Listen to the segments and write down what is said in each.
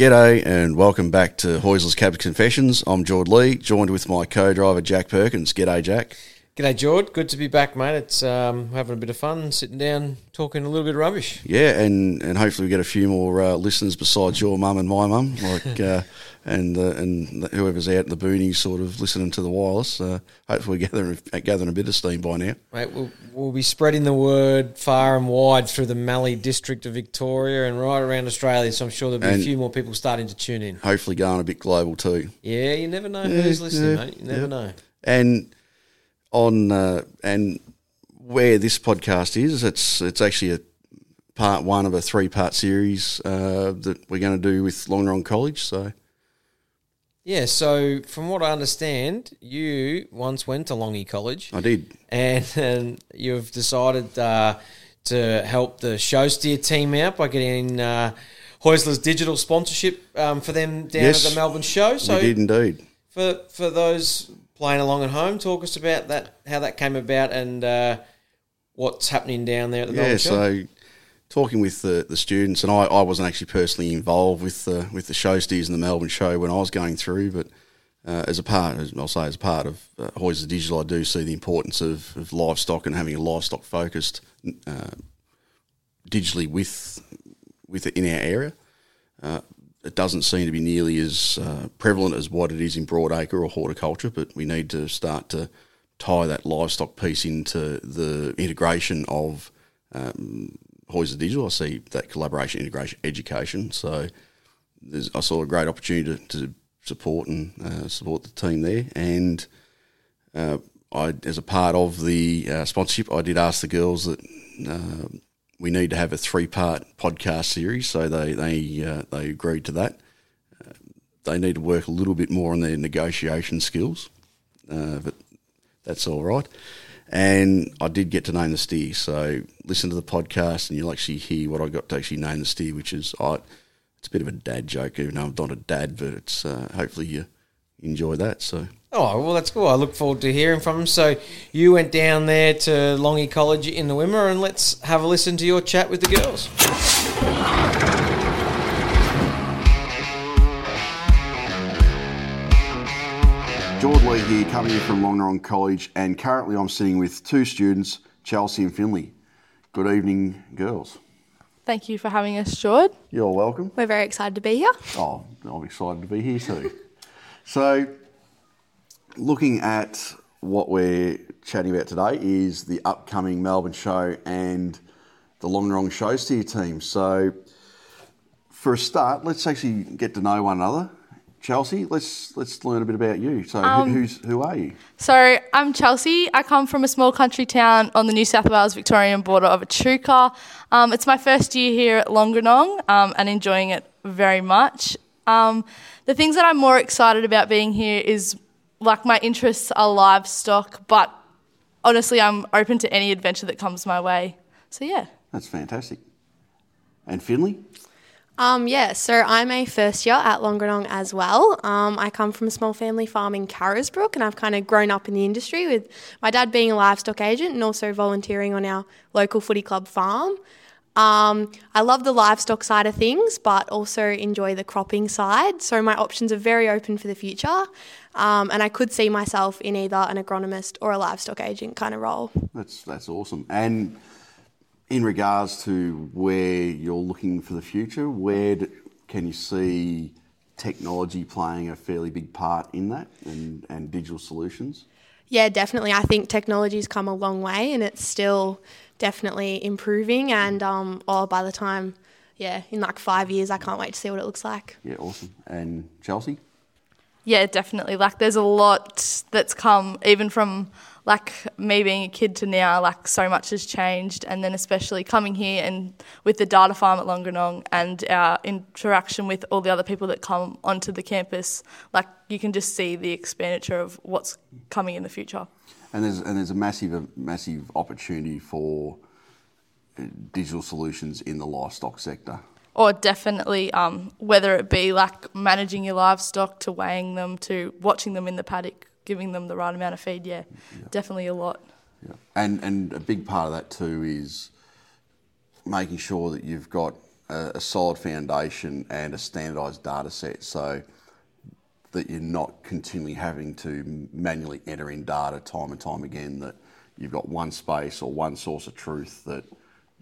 G'day and welcome back to Hoysler's Cab Confessions. I'm Jord Lee, joined with my co-driver Jack Perkins. G'day, Jack. G'day, George. Good to be back, mate. It's um, having a bit of fun, sitting down, talking a little bit of rubbish. Yeah, and, and hopefully we get a few more uh, listeners besides your mum and my mum, like uh, and uh, and whoever's out in the boonies, sort of listening to the wireless. Uh, hopefully we're gathering gathering a bit of steam by now. Mate, we'll, we'll be spreading the word far and wide through the Mallee district of Victoria and right around Australia. So I'm sure there'll be And- a few more people starting to tune in. Hopefully going a bit global too. Yeah, you never know Yeah, who's listening, yeah, mate. You never yeah. know. and on uh, and where this podcast is, it's it's actually a part one of a three part series uh, that we're going to do with Longerenong College. So Yeah, so from what I understand, you once went to Longy College. I did. and, and you've decided uh, to help the show steer team out by getting uh, Heusler's digital sponsorship um, for them down Yes. at the Melbourne show. So we did indeed. for for those playing along at home, talk us about that, how that came about, and uh, what's happening down there at the Yeah, Melbourne show. so talking with the, the students, and I, I wasn't actually personally involved with the with the show steers and the Melbourne show when I was going through, but uh, as a part, as I'll say, as a part of uh, Digital, I do see the importance of, of livestock and having a livestock focused uh, digitally with with it in our area. Uh, it doesn't seem to be nearly as uh, prevalent as what it is in broadacre or horticulture, but we need to start to tie that livestock piece into the integration of um, Hoyes Digital. I see that collaboration, integration, education. So I saw a great opportunity to, to support and uh, support the team there. And uh, I, as a part of the uh, sponsorship, I did ask the girls that uh, we need to have a three-part podcast series. So they they uh, they agreed to that. Uh, they need to work a little bit more on their negotiation skills, uh, but that's all right. And I did get to name the steer. So listen to the podcast, and you'll actually hear what I got to actually name the steer, which is I. It's a bit of a dad joke, even though I'm not a dad, but it's uh, hopefully you enjoy that. So Oh, well, that's cool. I look forward to hearing from him. So, you went down there to Longy College in the Wimmera, and let's have a listen to your chat with the girls. George Lee here, coming in from Longerenong College, and currently I'm sitting with two students, Chelsea and Finley. Good evening, girls. Thank you for having us, Jord. You're welcome. We're very excited to be here. Oh, I'm excited to be here too. so, looking at what we're chatting about today is the upcoming Melbourne show and the Longerenong Show Steer team. So, for a start, let's actually get to know one another. Chelsea, let's let's learn a bit about you. So, who who's who are you? So, I'm Chelsea. I come from a small country town on the New South Wales Victorian border of Echuca. Um, it's my first year here at Longerenong um, and enjoying it very much. Um, the things that I'm more excited about being here is like my interests are livestock, but honestly, I'm open to any adventure that comes my way. So, yeah. That's fantastic. And Finley? Um, yeah, so I'm a first year at Longerenong as well. Um, I come from a small family farm in Carisbrook, and I've kind of grown up in the industry with my dad being a livestock agent and also volunteering on our local footy club farm. Um, I love the livestock side of things, but also enjoy the cropping side. So my options are very open for the future, um, and I could see myself in either an agronomist or a livestock agent kind of role. That's that's awesome. And in regards to where you're looking for the future, where d can you see technology playing a fairly big part in that, and, and digital solutions? Yeah, definitely. I think technology's come a long way and it's still definitely improving. And um, oh, by the time, yeah, in like five years, I can't wait to see what it looks like. Yeah, awesome. And Chelsea? Yeah, definitely. Like, there's a lot that's come, even from like me being a kid to now. Like, so much has changed, and then especially coming here and with the data farm at Longerenong and our interaction with all the other people that come onto the campus. Like, you can just see the expenditure of what's coming in the future. And there's and there's a massive a massive opportunity for uh, digital solutions in the livestock sector. Or definitely, um, whether it be like managing your livestock to weighing them to watching them in the paddock, giving them the right amount of feed. Yeah, definitely a lot. Yeah. And and a big part of that too is making sure that you've got a, a solid foundation and a standardised data set, so that you're not continually having to manually enter in data time and time again. That you've got one space or one source of truth that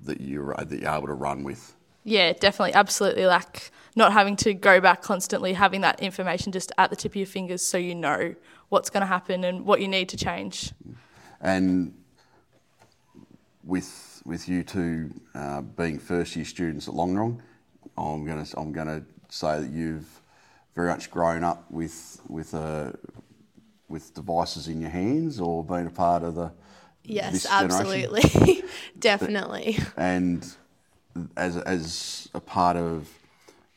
that you're that you're able to run with. Yeah, definitely, absolutely. Like not having to go back constantly, having that information just at the tip of your fingers, so you know what's going to happen and what you need to change. And with with you two uh, being first year students at Longerenong, I'm gonna I'm gonna say that you've very much grown up with with uh, with devices in your hands or been a part of the Yes, this absolutely. Definitely. and as as a part of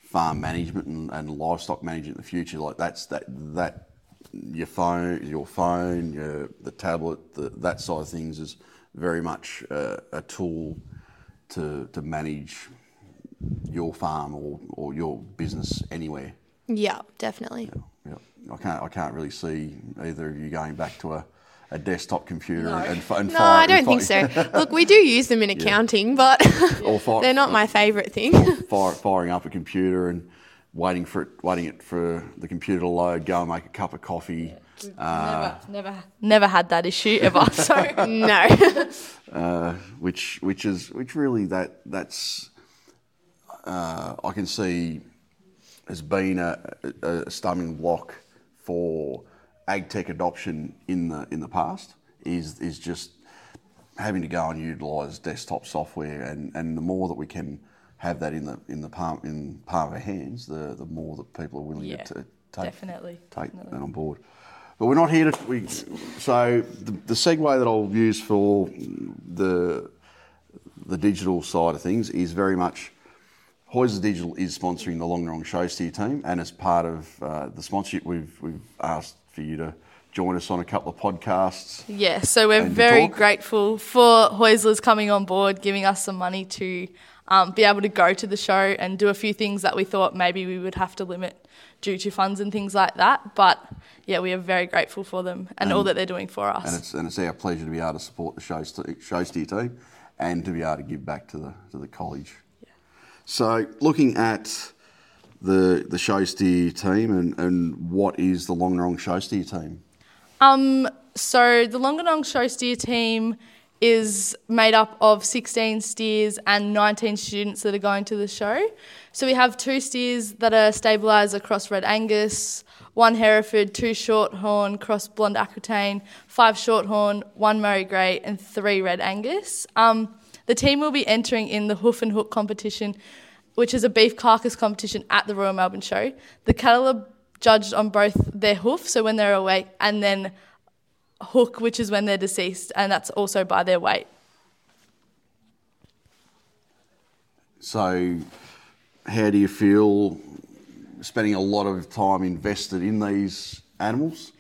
farm management and, and livestock management in the future, like that's that that your phone, your phone, your the tablet, the, that side of things is very much uh, a tool to to manage your farm or, or your business anywhere. Yeah, definitely. Yeah, I can't I can't really see either of you going back to a, a desktop computer and, fi- and No, I don't and think so. Look, we do use them in accounting, but Or fi- they're not my favourite thing. fire, firing up a computer and waiting for it, waiting it for the computer to load, go and make a cup of coffee. never, never, never had that issue ever. So no. uh, which which is which really that that's uh, I can see has been a, a, a stumbling block for ag tech adoption in the in the past is is just having to go and utilise desktop software and, and the more that we can have that in the in the palm in palm of our hands the the more that people are willing Yeah, to, take definitely, take definitely. that on board. But we're not here to. We, so the, the segue that I'll use for the the digital side of things is very much. Hoyser Digital is sponsoring the Longerenong Show Steer team, and as part of uh, the sponsorship, we've we've asked for you to join us on a couple of podcasts. yeah, so we're very grateful for Hoyslers coming on board, giving us some money to um, be able to go to the show and do a few things that we thought maybe we would have to limit due to funds and things like that. But yeah, we are very grateful for them and, all that they're doing for us. And it's and it's our pleasure to be able to support the show, st- show steer team, and to be able to give back to the to the college. So looking at the the show steer team and, and what is the Longerenong show steer team? Um, so the Longerenong Show Steer team is made up of 16 steers and 19 students that are going to the show. So we have two steers that are Stabiliser cross Red Angus, one Hereford, two Shorthorn, cross Blonde Aquitaine, five Shorthorn, one Murray Grey, and three Red Angus. Um, the team will be entering in the Hoof and Hook competition, which is a beef carcass competition at the Royal Melbourne Show. The cattle are judged on both their hoof, so when they're awake, and then hook, which is when they're deceased, and that's also by their weight. So how do you feel spending a lot of time invested in these animals?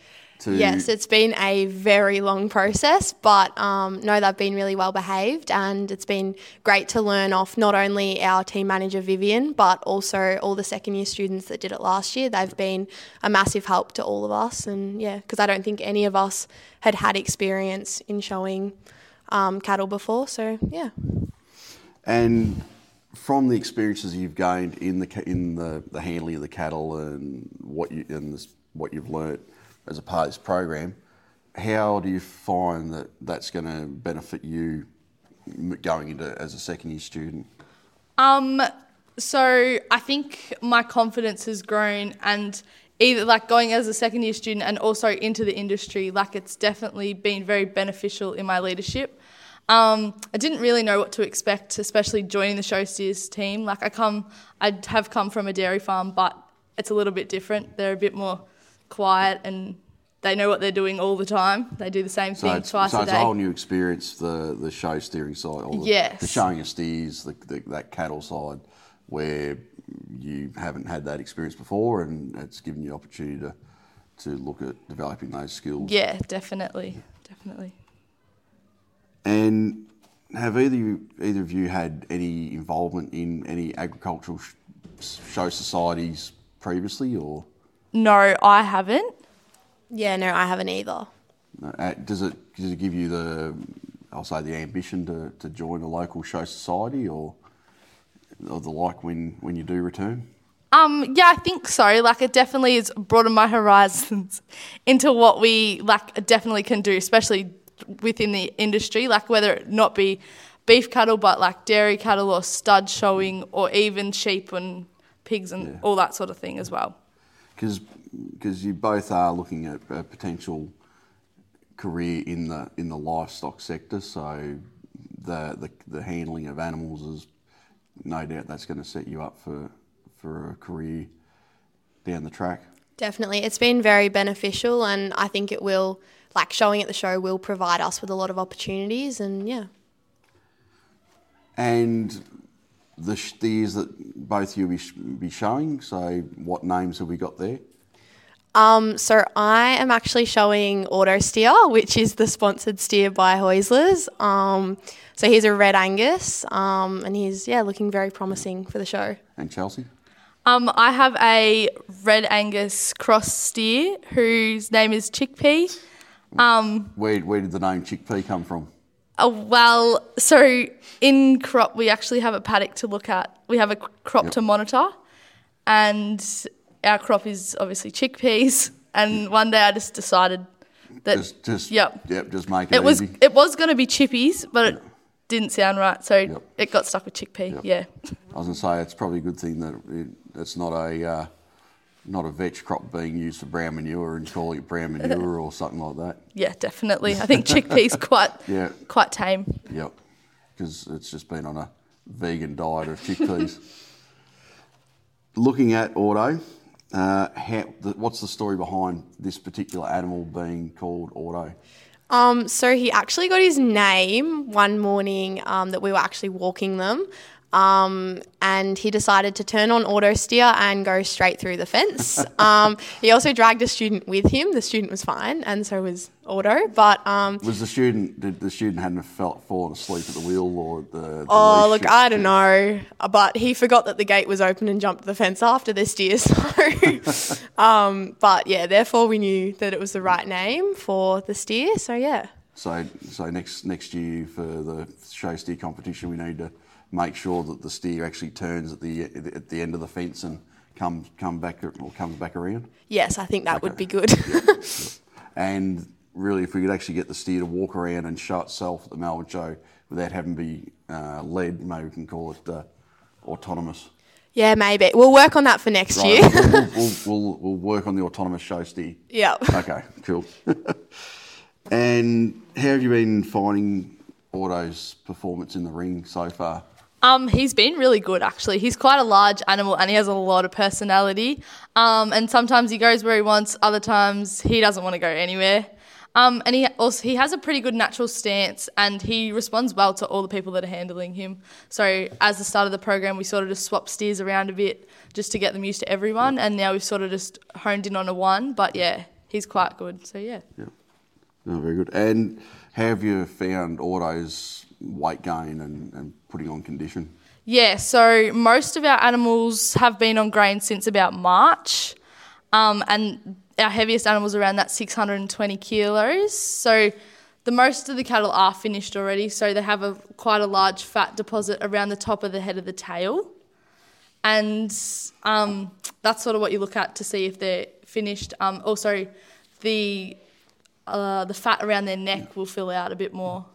To, Yes, it's been a very long process, but um, no, they've been really well behaved, and it's been great to learn off not only our team manager Vivian, but also all the second year students that did it last year. They've been a massive help to all of us, and yeah, because I don't think any of us had had experience in showing um, cattle before, so yeah. And from the experiences you've gained in the in the, the handling of the cattle and what you and this, what you've learnt as a part of this program, how do you find that that's going to benefit you going into as a second year student? Um, so I think my confidence has grown, and either like going as a second year student and also into the industry, like it's definitely been very beneficial in my leadership. Um, I didn't really know what to expect, especially joining the show steers team. Like I come, I have come from a dairy farm, but it's a little bit different. They're a bit more quiet and they know what they're doing all the time. They do the same So thing twice so a day. So it's a whole new experience, the the show steering side, or the, Yes. the showing of steers, the, the, that cattle side, where you haven't had that experience before, and it's given you opportunity to to look at developing those skills. yeah, definitely, definitely. And have either you, either of you had any involvement in any agricultural sh- show societies previously, or No, I haven't. Yeah, no, I haven't either. uh, does it does it give you the I'll say the ambition to, to join a local show society, or of the like when when you do return? Um, yeah, I think so. Like, it definitely has broadened my horizons into what we like definitely can do, especially within the industry. Like, whether it not be beef cattle, but like dairy cattle or stud showing, or even sheep and pigs and all that sort of thing as well. Because you both are looking at a potential career in the in the livestock sector, so the the, the handling of animals is no doubt that's going to set you up for for a career down the track. Definitely. It's been very beneficial, and I think it will, like showing at the show, will provide us with a lot of opportunities. And yeah. And the steers that both you will be, sh- be showing, so what names have we got there? Um, so I am actually showing Auto Steer, which is the sponsored steer by Hoisler's. Um, so he's a Red Angus, um, and he's yeah looking very promising for the show. And Chelsea? Um, I have a red Angus cross steer whose name is Chickpea. Um, Where, where did the name Chickpea come from? Uh, well, so in crop, we actually have a paddock to look at. We have a crop Yep. to monitor, and our crop is obviously chickpeas. And one day I just decided that Just, just Yep. yep, just make it, it was easy. it was going to be chippies, but it didn't sound right, so Yep. it got stuck with chickpea. Yeah, I was going to say it's probably a good thing that it, it's not a uh, not a vetch crop being used for brown manure and calling it brown manure or something like that. yeah, definitely. I think chickpeas quite Yeah. quite tame. Yep, because it's just been on a vegan diet of chickpeas. Looking at Auto, uh, how, the, what's the story behind this particular animal being called Auto? Um, so he actually got his name one morning um, that we were actually walking them. Um, and he decided to turn on auto steer and go straight through the fence. Um, he also dragged a student with him. The student was fine, and so was auto. But um, Was the student did the student hadn't felt fallen asleep at the wheel or the? the oh, look, I don't know. But he forgot that the gate was open and jumped the fence after the steer. So, um, but yeah, therefore we knew that it was the right name for the steer. So yeah. So, so next next year for the show steer competition, we need to make sure that the steer actually turns at the at the end of the fence and comes come back or comes back around. Yes, I think that would be good. And really, if we could actually get the steer to walk around and show itself at the Melbourne show without having to be uh, led, maybe we can call it uh, autonomous. yeah, maybe. We'll work on that for next Right, year. we'll, we'll, we'll, we'll work on the autonomous show steer. yeah. Okay, cool. and how have you been finding Auto's performance in the ring so far? Um, he's been really good actually. He's quite a large animal and he has a lot of personality. Um, and sometimes he goes where he wants, other times he doesn't want to go anywhere. Um, and he also he has a pretty good natural stance and he responds well to all the people that are handling him. So as the start of the program, we sort of just swapped steers around a bit just to get them used to everyone. And now we've sort of just honed in on a one. But yeah, he's quite good. So yeah. Yeah. No, very good. And have you found Auto's weight gain and, and putting on condition? Yeah, so most of our animals have been on grain since about March, um, and our heaviest animals around that 620 kilos. So the most of the cattle are finished already, so they have a quite a large fat deposit around the top of the head of the tail, and um, that's sort of what you look at to see if they're finished. Um, also, the uh, the fat around their neck will fill out a bit more.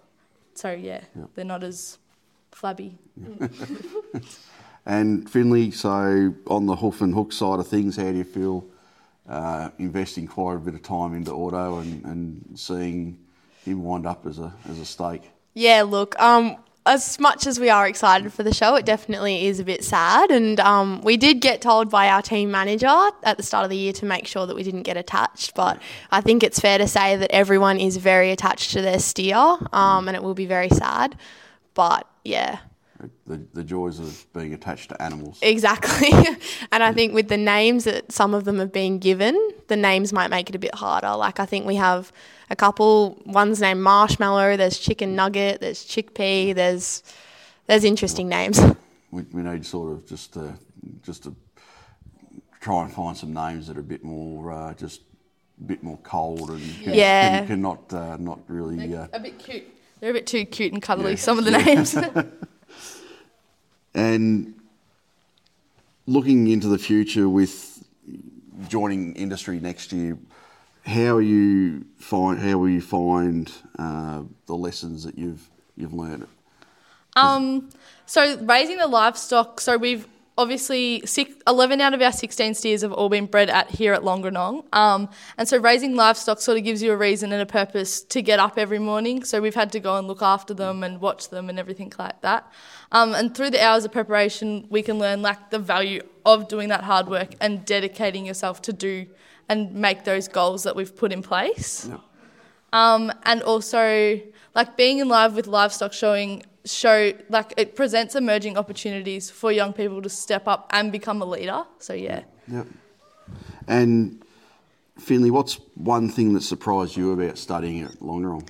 So yeah, they're not as flabby. And Finley, so on the hoof and hook side of things, how do you feel uh, investing quite a bit of time into Auto and, and seeing him wind up as a, as a stake? Yeah, look, um, as much as we are excited for the show, it definitely is a bit sad. And um, we did get told by our team manager at the start of the year to make sure that we didn't get attached. But I think it's fair to say that everyone is very attached to their steer, um, and it will be very sad. But yeah, The, the joys of being attached to animals. exactly. and I think with the names that some of them have been given, the names might make it a bit harder. Like I think we have a couple. One's named Marshmallow. There's Chicken Nugget. There's Chickpea. There's there's interesting names. We, we need sort of just to, just to try and find some names that are a bit more uh, just a bit more cold and can, Yeah. can, cannot uh, not really uh, a bit cute. They're a bit too cute and cuddly. Yeah. Some of the names. And looking into the future with joining industry next year, how you find how will you find uh, the lessons that you've you've learned? Um, so raising the livestock. So we've obviously six, 11 out of our 16 steers have all been bred at here at Longerenong. Um, and so raising livestock sort of gives you a reason and a purpose to get up every morning. So we've had to go and look after them and watch them and everything like that. Um, and through the hours of preparation, we can learn like the value of doing that hard work and dedicating yourself to do and make those goals that we've put in place. Yeah. Um, and also like being in live with livestock showing show like it presents emerging opportunities for young people to step up and become a leader. So yeah. Yep. And Finley, what's one thing that surprised you about studying at Longerenong?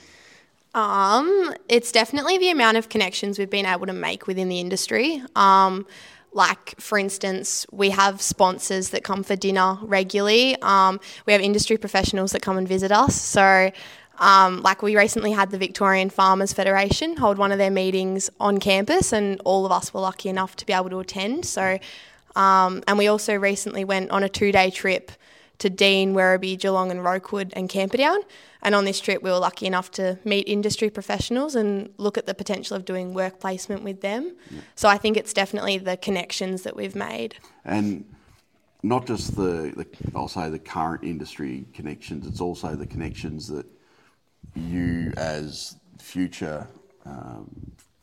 Um, it's definitely the amount of connections we've been able to make within the industry. Um, like, for instance, we have sponsors that come for dinner regularly. Um, we have industry professionals that come and visit us. So, um, like, we recently had the Victorian Farmers Federation hold one of their meetings on campus, and all of us were lucky enough to be able to attend. So, um, and we also recently went on a two day trip to Dean, Werribee, Geelong, and Rokewood and Camperdown. And on this trip, we were lucky enough to meet industry professionals and look at the potential of doing work placement with them. So I think it's definitely the connections that we've made. And not just the, the I'll say the current industry connections, it's also the connections that you as future, um,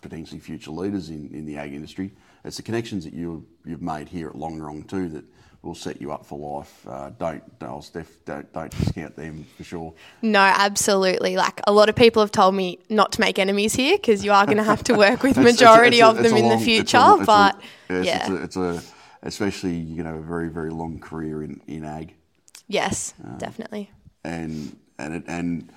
potentially future leaders in, in the ag industry, it's the connections that you, you've made here at Longerenong too that will set you up for life. Uh, don't, Steph, don't, don't discount them for sure. No, absolutely. Like a lot of people have told me not to make enemies here because you are going to have to work with It's- it's majority it's of it's them a in long- the it's a- future. it's a- but yes, yeah, it's a, it's a especially you know a very very long career in, in ag, yes, Um, definitely. and and it, and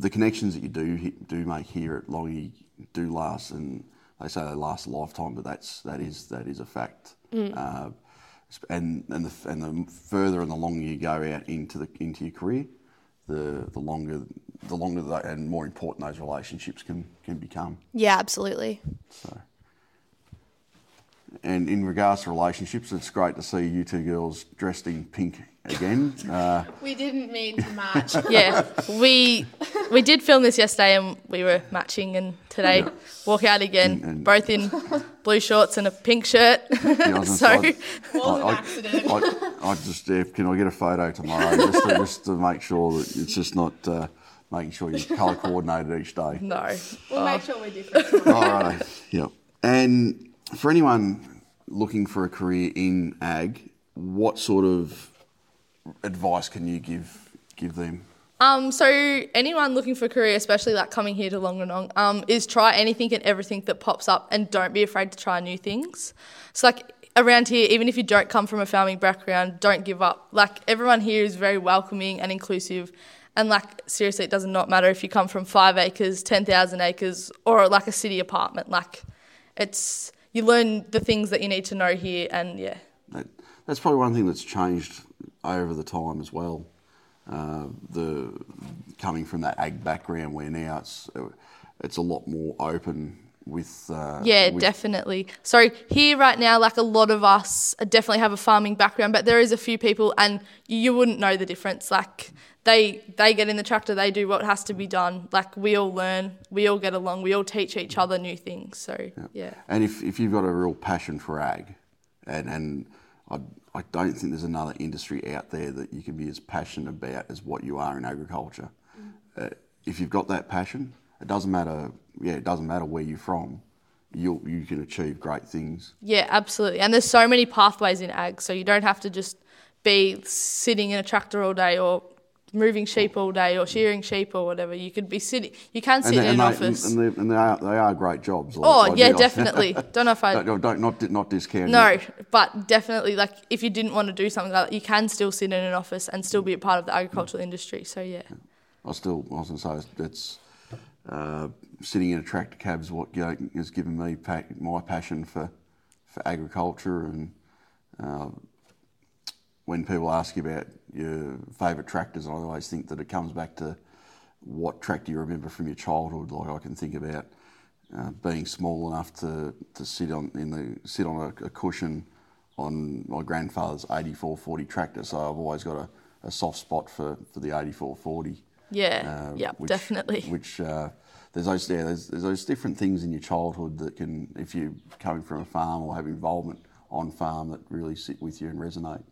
the connections that you do do make here at Longy do last, and they say they last a lifetime, but that's that is that is a fact. Uh, and and the and the further and the longer you go out into the into your career, the the longer the longer and more important those relationships can can become. Yeah, absolutely. So, and in regards to relationships, it's great to see you two girls dressed in pink again. Uh, We didn't mean to match. Yeah. we we did film this yesterday and we were matching and today walk out again, And- and- both in blue shorts and a pink shirt. yeah, so gonna Was an I- accident. I, I just, yeah, can I get a photo tomorrow just to, just to make sure that it's just not uh, making sure you're colour coordinated each day. no. We'll make sure we're different. All right. Yep. And for anyone looking for a career in ag, what sort of advice can you give give them? Um, so anyone looking for a career, especially like coming here to Longerenong, um, is try anything and everything that pops up and don't be afraid to try new things. So like around here, even if you don't come from a farming background, don't give up. Like everyone here is very welcoming and inclusive. And like seriously, it does not matter if you come from five acres, ten thousand acres, or like a city apartment. Like it's you learn the things that you need to know here, and yeah, That, that's probably one thing that's changed over the time as well. Uh, the coming from that ag background, where now it's it's a lot more open with uh, Yeah, with- definitely. So here right now, like a lot of us definitely have a farming background, but there is a few people, and you wouldn't know the difference. Like they they get in the tractor, they do what has to be done. Like we all learn, we all get along, we all teach each other new things. So yeah, And if, if you've got a real passion for ag, and, and I, I don't think there's another industry out there that you can be as passionate about as what you are in agriculture. Uh, if you've got that passion, it doesn't matter. Yeah, it doesn't matter where you're from. You you can achieve great things. yeah, absolutely. And there's so many pathways in ag, so you don't have to just be sitting in a tractor all day or moving sheep all day or shearing sheep or whatever. You could be sitting. You can sit And, in and, an they, office. and, they, and they are they are great jobs. I- Oh I yeah, definitely. Don't know if I don't, don't not not discount. No, it. but definitely, like if you didn't want to do something like that, you can still sit in an office and still be a part of the agricultural industry. So yeah, I still, I was going to say, it's uh, sitting in a tractor cab is what you know, has given me my passion for, for agriculture. And uh, when people ask you about your favourite tractors, I always think that it comes back to what tractor you remember from your childhood. Like I can think about uh, being small enough to, to sit on in the sit on a, a cushion on my grandfather's 8440 tractor, so I've always got a, a soft spot for, for the 8440. Yeah, uh, yeah, which- definitely. Which uh, there's those yeah, there's, there's those different things in your childhood that can, if you're coming from a farm or have involvement on farm, that really sit with you and resonate.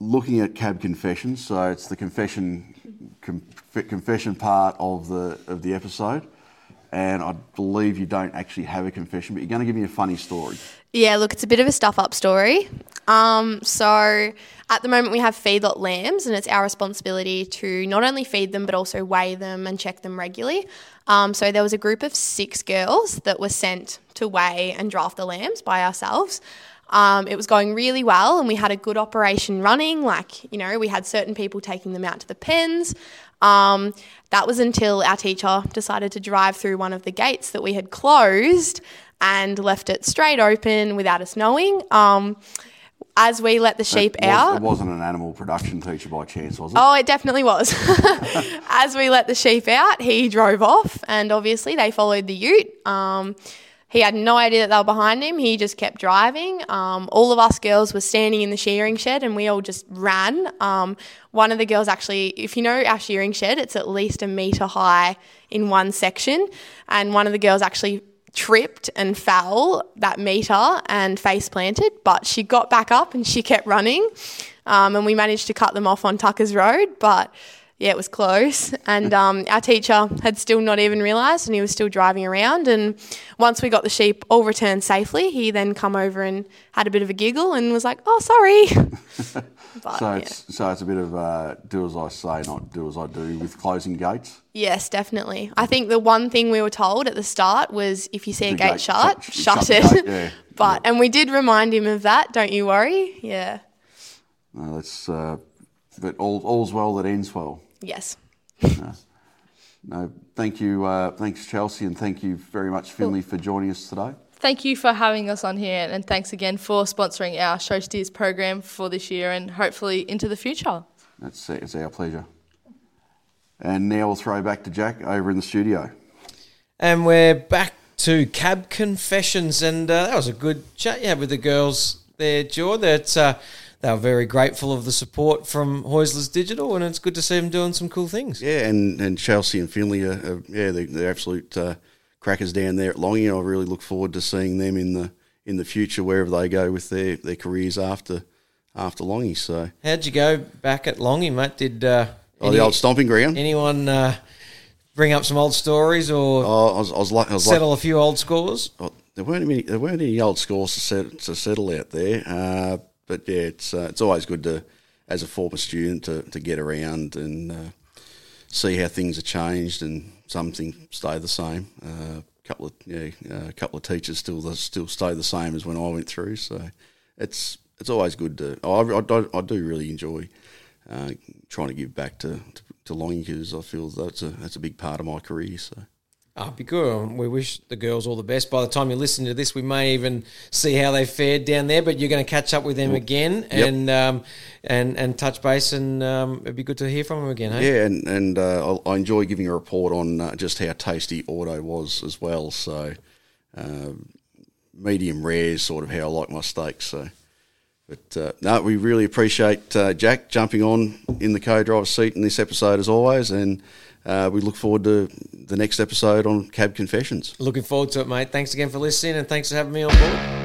Looking at cab confessions, so it's the confession conf- confession part of the of the episode, and I believe you don't actually have a confession, but you're going to give me a funny story. Yeah, look, it's a bit of a stuff up story. Um, so at the moment we have feedlot lambs, and it's our responsibility to not only feed them but also weigh them and check them regularly. Um, so there was a group of six girls that were sent to weigh and draft the lambs by ourselves. Um, it was going really well, and we had a good operation running. Like, you know, we had certain people taking them out to the pens. Um, that was until our teacher decided to drive through one of the gates that we had closed and left it straight open without us knowing. Um, as we let the sheep It was- out, It wasn't an animal production teacher by chance, was it? Oh, it definitely was. As we let the sheep out, he drove off, and obviously they followed the ute. Um, he had no idea that they were behind him. He just kept driving. Um, all of us girls were standing in the shearing shed, and we all just ran. Um, one of the girls actually, if you know our shearing shed, it's at least a metre high in one section, and one of the girls actually tripped and fell that meter and face planted, but she got back up and she kept running. Um, and we managed to cut them off on Tucker's Road, but yeah, it was close. And um, our teacher had still not even realised, and he was still driving around. And once we got the sheep all returned safely, he then come over and had a bit of a giggle and was like, "Oh, sorry." but, So yeah. it's so it's a bit of uh, do as I say, not do as I do with closing gates. Yes, definitely. I think the one thing we were told at the start was if you see a gate, gate, shut, shut- shut, shut it. gate, yeah. but and we did remind him of that. Don't you worry. Yeah. No, that's uh, but all all's well that ends well. Yes. No, thank you, uh, thanks Chelsea, and thank you very much Finley for joining us today. Thank you for having us on here, and thanks again for sponsoring our Show Steers program for this year and hopefully into the future. That's it's our pleasure. And now we'll throw back to Jack over in the studio. And we're back to Cab Confessions, and uh, that was a good chat you had with the girls there, Joe. That uh, they were very grateful of the support from Heusler's Digital, and it's good to see them doing some cool things. Yeah, and, and Chelsea and Finley are, are yeah, they're, they're absolute uh, crackers down there at Longy. I really look forward to seeing them in the in the future wherever they go with their, their careers after after Longy. So, How'd you go back at Longy, mate? Did uh, oh, the old stomping ground. anyone uh, bring up some old stories or Oh, I was, I was like, I was like, settle a few old scores? oh, there weren't any, there weren't any old scores to, set, to settle out there. Uh, but yeah, it's uh, it's always good to, as a former student, to, to get around and uh, see how things have changed and some things stay the same. A couple of yeah, a couple of teachers still still stay the same as when I went through. So it's it's always good to. I, I, do- I do really enjoy uh, trying to give back to to, to because I feel that's a that's a big part of my career. So. Oh, be good. We wish the girls all the best. By the time you listen to this, we may even see how they fared down there. But you're going to catch up with them again Yep. and um, and and touch base, and um, it'd be good to hear from them again. Hey? Yeah, and and uh, I I enjoy giving a report on uh, just how tasty auto was as well. So, um, medium rare is sort of how I like my steaks. So, but uh, no, we really appreciate uh, Jack jumping on in the co-driver seat in this episode as always, and uh, we look forward to the next episode on Cab Confessions. Looking forward to it, mate. Thanks again for listening, and thanks for having me on board.